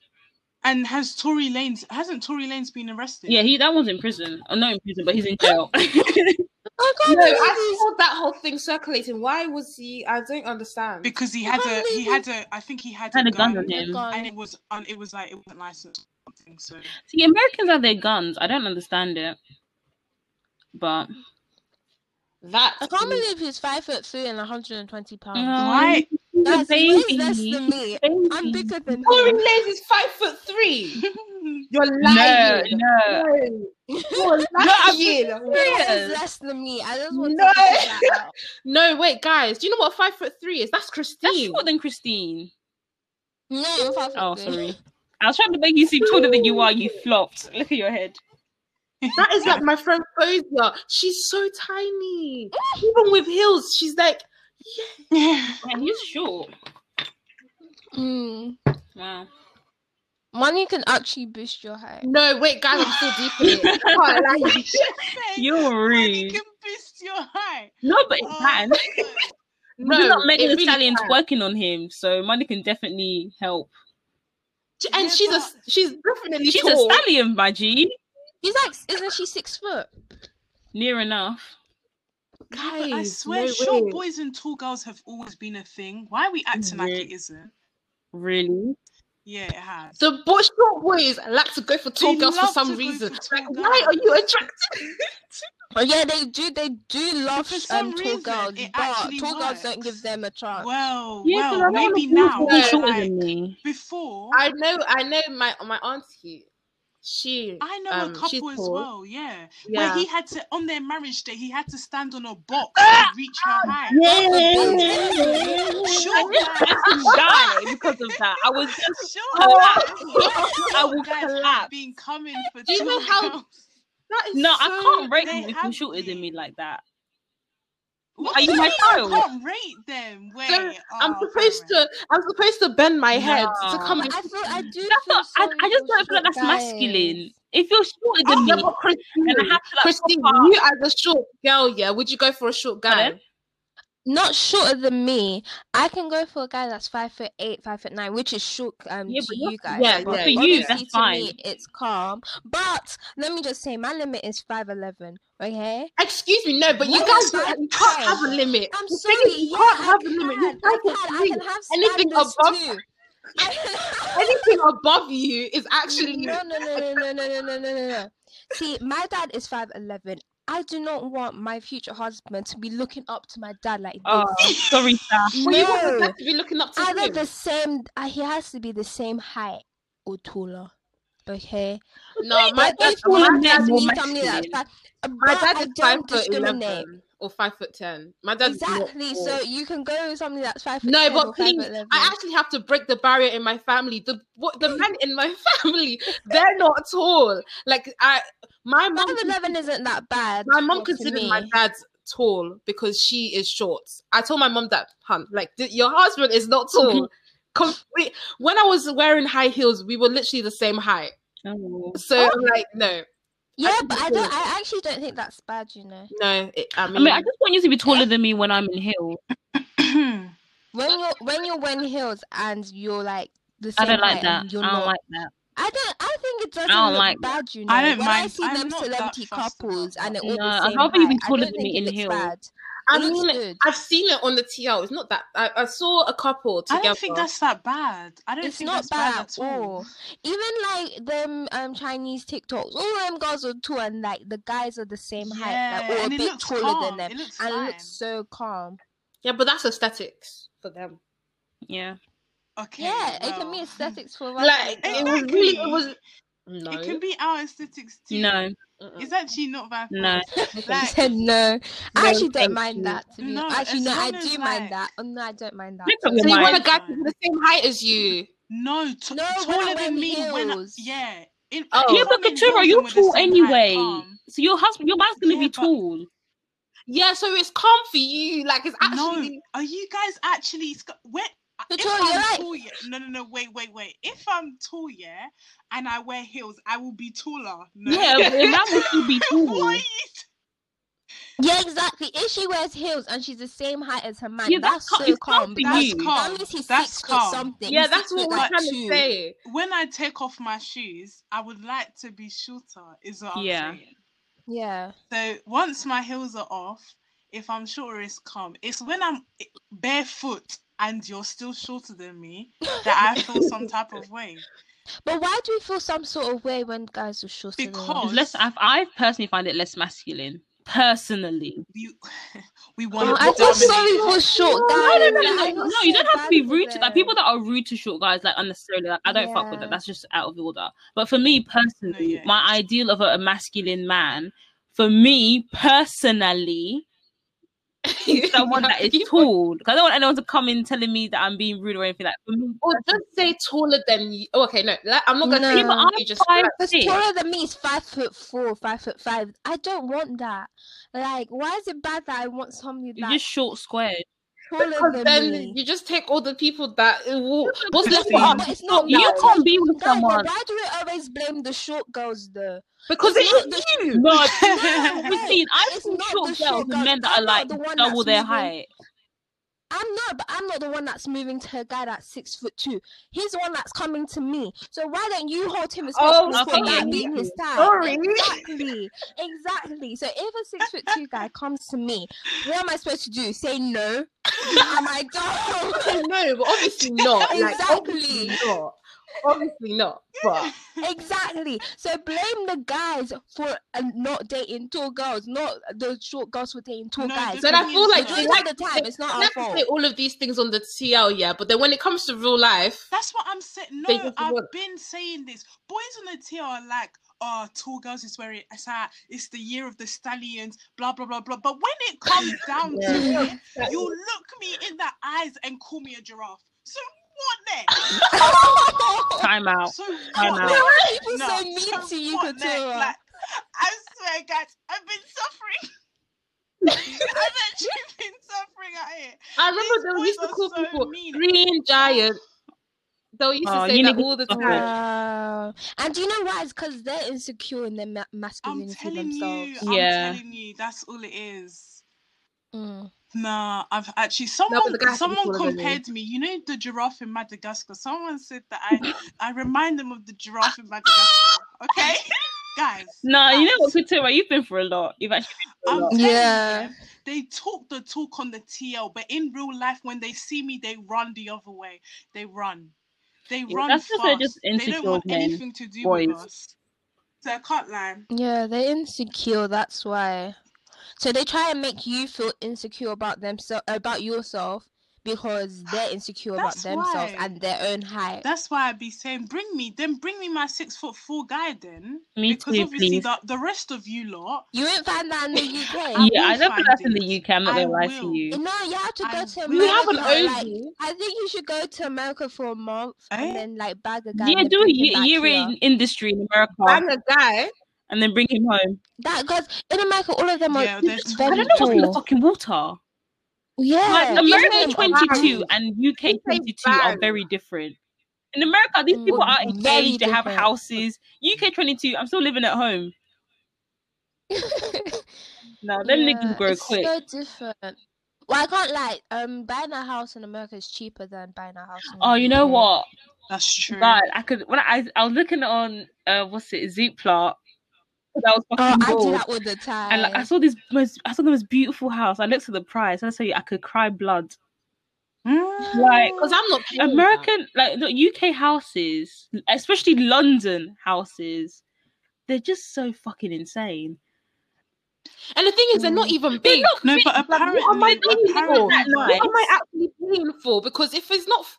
And has Tory Lanez hasn't Tory Lanez been arrested? Yeah, he that one's in prison. Oh, not in prison, but he's in jail. Oh, I can't No, I saw that whole thing circulating. Why was he? I don't understand. Because he had a he had a I think he had, Had a a gun gun, on him. gun. and it was un, it was like it wasn't licensed or something. So See, Americans have their guns. I don't understand it, but that I can't believe he's five foot three and 120 pounds. No, why? he's That's way baby. less than me. Baby. I'm bigger than Tory him. Lanez is five foot three. You're No, lying. no. You're I'm lying. He serious. is less than me. I just want No. to that out. No, wait, guys. Do you know what five foot three is? That's Christine. That's Christine. shorter than Christine. No, I'm five foot Oh, three. sorry. I was trying to make you seem taller than you are. You flopped. Look at your head. That is like my friend Fozia. She's so tiny. Even with heels, she's like, Yeah. Man, he's short. Mm. Wow. Money can actually boost your height. no, wait, guys, I'm still deep in it. I can't lie. You're Money rude. can boost your height. No, but it Oh, can. God. No, We're not Megan it really Stallion can. working on him, so money can definitely help. And Yeah, she's a she's definitely She's tall. a stallion, my G. He's like, isn't she six foot? Near enough. But I swear, no short way. boys and tall girls have always been a thing. Why are we acting like it isn't? Really? Yeah, it has. The boy, short boys like to go for tall They girls for some reason. for tall Like, why are you attracted? Oh yeah, they do. They do love some um, tall reason, girls, it but actually tall girls don't give them a chance. Well, Yeah, 'cause I well, don't maybe now. shorter like, than me. before, I know, I know. My my auntie, she. I know um, a couple as tall. well. Yeah. Yeah. where he had to on their marriage day, he had to stand on a box Ah! to reach her height. Yeah. Short die because of that. I was just Short collapse. guys- I will have collapse. been coming for Do you know how- girls. That is no, I can't break they you if you're have shorter than been. me like that. What Are you my child? I can't rate them. Wait, So, I'm oh, supposed sorry. to. I'm supposed to bend my head to come. And- I feel I do. That's feel not, I, I just don't feel like that's guys. masculine. If you're shorter Oh, than yeah, me, but Christine, and I have to like Christine, pop you as a short girl, yeah, would you go for a short guy? Not shorter than me. I can go for a guy that's five foot eight, five foot nine, which is short um Yeah, to you guys. yeah, but for you, that's fine. me, it's calm. But let me just say, my limit is five eleven. Okay. Excuse me, no, but you What guys is you can't have a limit. I'm The sorry. is, you yeah, can't I have a limit. You I can. I can have Anything above- too. Anything above you is actually no, no, no, no, no, no, no, no, no, no, no. See, my dad is five eleven. I do not want my future husband to be looking up to my dad like this. oh, sorry, Saf. Well, you No. to be looking up to Either him. the same. Uh, he has to be the same height or taller. Okay. No, my But dad, if more my you men, dad, give more me somebody that's masculine. five, uh, my dad is five foot eleven or five foot ten. My dad's Exactly. So you can go with somebody that's five foot No, 10 but please, I actually have to break the barrier in my family. The what the men in my family, they're not tall. Like I, my mom, five eleven isn't that bad. my mom to considers my dad tall because she is short. I told my mom that, hun, like th- your husband is not tall. Com- when I was wearing high heels, we were literally the same height. Oh. So I'm like, no, Yeah, I but I don't. so. I actually don't think that's bad. You know, no. It, I I mean, mean, I just want you to be taller than me when I'm in heels. when you're when you're wearing heels and you're like the I same don't like height that. you're I don't not. like that. I don't. I think it doesn't don't look like that. bad. You know, I don't when I mind- see I'm them celebrity couples and that. they're all No, the I'd same rather you be height, I taller don't than me think it in looks heels. bad. I It looks mean, good. I've seen it on the TL. It's not that. I, I saw a couple together. I don't think that's that bad. I don't It's think not that's bad bad at at all. all. Even like them um Chinese TikToks, all them girls are tall and like the guys are the same height, like or a and it bit taller calm. than them, It looks and it looks so calm. Yeah, but that's aesthetics for them. Yeah. Okay. yeah, it can be aesthetics for us. Like it was really, it was. No. It can be our aesthetics too. No. It's actually not bad. No. us. Like, said no. I actually thank don't mind you. that. To be No, actually, no, I long as, do mind that. Oh, no, I don't mind that. Make up So your you want a mind. guy to be the same height as you? no, t- No, taller than me. When I, yeah, In, Oh. if yeah, but Katura, you're and with the tall anyway. So your husband, your man's gonna Yeah, be but- tall. Yeah, so it's calm for you. Like it's actually No, are you guys actually? Where? If Katura, I'm right. tall, yeah, no, no, no, wait, wait, wait. If I'm tall, yeah, and I wear heels, I will be taller. No. Yeah, but your man will still be tall. Why Yeah, exactly. If she wears heels and she's the same height as her man, Yeah, that's that's, so it's calm calm. for because you. That means he's That's six calm. something. yeah, He's that's what we're like trying to say. when I take off my shoes, I would like to be shorter. Is what I'm Yeah. saying. Yeah. So once my heels are off, if I'm shorter, it's calm. It's when I'm eh, barefoot and you're still shorter than me that I feel some type of way. But why do we feel some sort of way when guys are shorter than us? Because- It's less. I, I personally find it less masculine. Personally, We we want Oh, to I feel dominate. sorry for short guys. no, no, no, like, no, I no. feel You don't have to be rude to like people that are rude to short guys. Like unnecessarily, like I don't fuck with Yeah. that. That's just out of order. But for me personally, yeah. my ideal of a, a masculine man, for me personally, is someone that is tall. 'Cause I don't want anyone to come in telling me that I'm being rude or anything like. For me, Or just say taller than you. Oh, okay, no, like, I'm not gonna say No. but I'm just five Because six. taller than me is five foot four, five foot five. I don't want that. Like, why is it bad that I want somebody You're that's just short squared. Taller because then me? you just take all the people that it will, what's left for us it's not You me. can't be with Guys, someone. why do we always blame the short girls though? because It's it's not the you. No, No, Christine, I've it's seen not short the girls short and girls. men that I'm are not like the one double that's their moving- height. I'm not, but I'm not the one that's moving to a guy that's six foot two. He's the one that's coming to me. So why don't you hold him Oh, responsible for okay, yeah, that being his type? Sorry. Exactly. Exactly. So if a six foot two guy comes to me, what am I supposed to do? Say no? am I dumb? no, but obviously not. Like, Exactly. obviously not. Obviously not. But exactly. So blame the guys for uh, not dating tall girls, not the short girls for dating tall No, guys. the But I feel is like that- they like the time, it's not our let's fault. say all of these things on the TL, yeah. But then when it comes to real life, That's what I'm saying. No, I've want- been saying this. Boys on the tier are like, oh, tall girls is where it- it's at. It's the year of the stallions, blah, blah, blah, blah. But when it comes down to it, you look me in the eyes and call me a giraffe. So what then? Time out. So I what know. then? Why are people No, so mean to you, what? Katura? Like, I swear, guys, I've been suffering. I've actually been suffering out here. I remember These they used to call so people mean. green giant. They used to Oh, say you that all the time. Wow. And do you know why? It's because they're insecure in their ma- I'm masculinity telling themselves. you, I'm Yeah. telling you, that's all it is. Mm. Nah, I've actually someone the guy has to be someone taller than me. compared me. You know the giraffe in Madagascar. Someone said that I I remind them of the giraffe in Madagascar. Okay, guys. No, you know what, guys, Katura, you've been through a lot. You've actually been I'm a lot. Yeah. you, they talk the talk on the TL, but in real life, when they see me, they run the other way. They run. They Yeah, run that's fast. because they're just they don't want men, anything to do boys. with us. So I can't lie. Yeah, they're insecure. That's why. So they try and make you feel insecure about themselves, about yourself, because they're insecure about themselves why. and their own height. That's why I'd be saying, bring me, then bring me my six foot four guy then. Me because too, obviously please. the, the rest of you lot, You won't find that in the UK. I Yeah, I will don't think find that's in it. the UK. I'm not I gonna lie to you. No, you have to go I to will. America. You have an like, oval. I think you should go to America for a month Eh? and then like bag a guy. Yeah, and do a bring him ye- back year in industry in America Bang a guy. And then bring him home. That because in America, all of them are Yeah, they're I very don't know what's in the fucking water. Yeah, Like America 22 and UK 22 are very different. In America, these Mm, people are very engaged, they have houses. UK 22, I'm still living at home. No, them Yeah, niggas grow it's quick. so different. Well, I can't like Um, buying a house in America is cheaper than buying a house. In Oh, you know what? that's true. God, I could when I I was looking on uh what's it Zoopla because I was Oh, fucking I do that all the time. and like I saw this most I saw the most beautiful house. I looked at the price and I tell you I could cry blood. Mm. Like Because I'm not paying that. American like the UK houses, especially London houses, they're just so fucking insane. And the thing is, they're not Mm. even big. no, but Like, what am I apparently, apparently, What am I actually paying for? Because if it's not, f-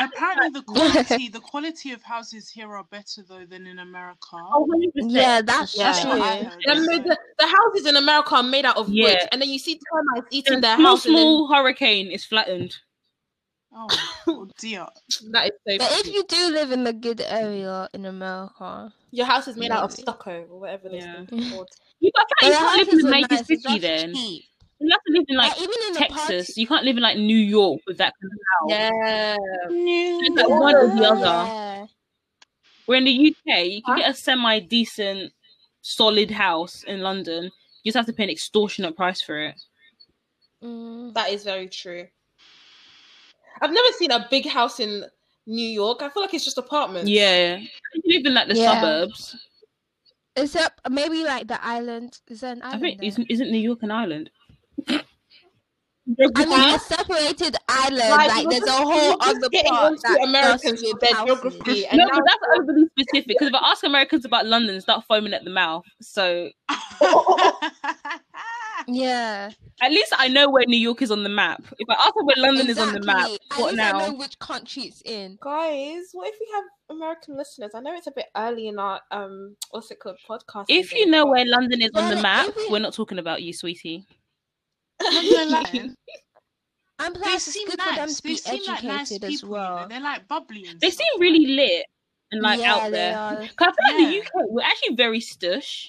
apparently the quality, the quality of houses here are better though than in America. Oh, yeah, that's Yeah. That's what I true. heard. the, the houses in America are made out of wood, and then you see termites eating A their small house. and then- small hurricane is flattened. Oh, oh dear. That is so. But if you do live in a good area in America, Your house is made out of Maybe. stucco or whatever this Yeah. called. You, I feel like you can't live in houses the are major nice, it's city then. cheap. You have to live in like Like, even in Texas. You can't live in like New York with that kind of house. Yeah. It's like one or the other. Yeah. Where in the UK, you can Huh? get a semi decent, solid house in London. You just have to pay an extortionate price for it. Mm. That is very true. I've never seen a big house in New York. I feel like it's just apartments. Yeah. You live in like the Yeah. suburbs. Except maybe like the island. Is there an island? I think there? isn't, isn't New York an island? I mean, a separated island. Like, Like, there's a whole other getting part onto that Americans does with their geography. And no, but that's overly specific. Because if I ask Americans about London, they start foaming at the mouth. So Yeah. at least I know where New York is on the map. If I ask them where London is on the map, Exactly. At what least I know which country it's in. guys, what if we have American listeners? I know it's a bit early in our um, what's it called, podcast. If you know where London is on the map, we- we're not talking about you, sweetie. And they plus, it's seem good for them nice. to They be seem like educated nice as people. You know? They're like bubbly and They stuff. seem really lit and like yeah, out there. Because I feel like the UK, we're actually very stush.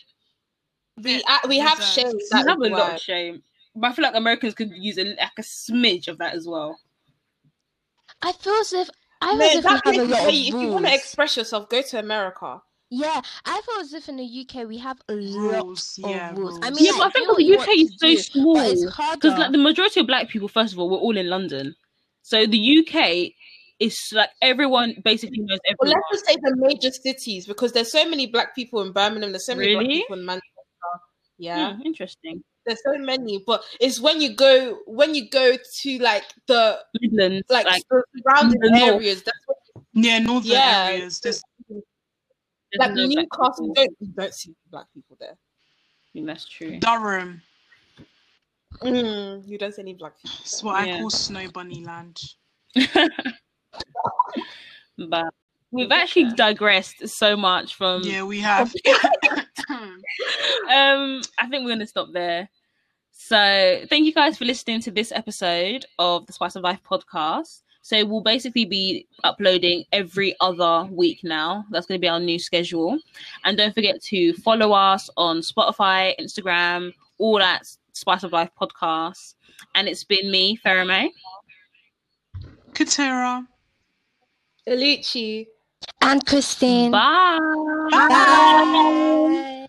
we uh, we have shame. We have a lot of shame. But I feel like Americans could use a, like a smidge of that as well. I feel as if I feel No, as if we have a lot of you- if you want to express yourself, go to America. Yeah, I feel as if in the UK we have a lot rules. of Yeah, rules. I mean, yeah, like, but I think the UK is so do, small. Because like the majority of black people, first of all, we're all in London. So the UK is like everyone basically knows Well, let's just say the major cities because there's so many black people in Birmingham. There's so many black Really? people in Manchester. Yeah, Hmm, interesting. there's so many. But it's when you go when you go to like the Midlands, like, like, the surrounding the north. areas. That's what, Yeah, northern Yeah. areas. There's there's like no Newcastle. people. Don't you don't see black people there. I think that's true. Durham. Mm, you don't see any black people. It's what Yeah. I call Snow Bunny Land. but we've actually digressed so much from Yeah, we have. um i think we're going to stop there so thank you guys for listening to this episode of the spice of life podcast so we'll basically be uploading every other week now that's going to be our new schedule and don't forget to follow us on spotify instagram all at spice of life podcast and it's been me Farah May. Katera. Alucci. and Christine. bye Bye.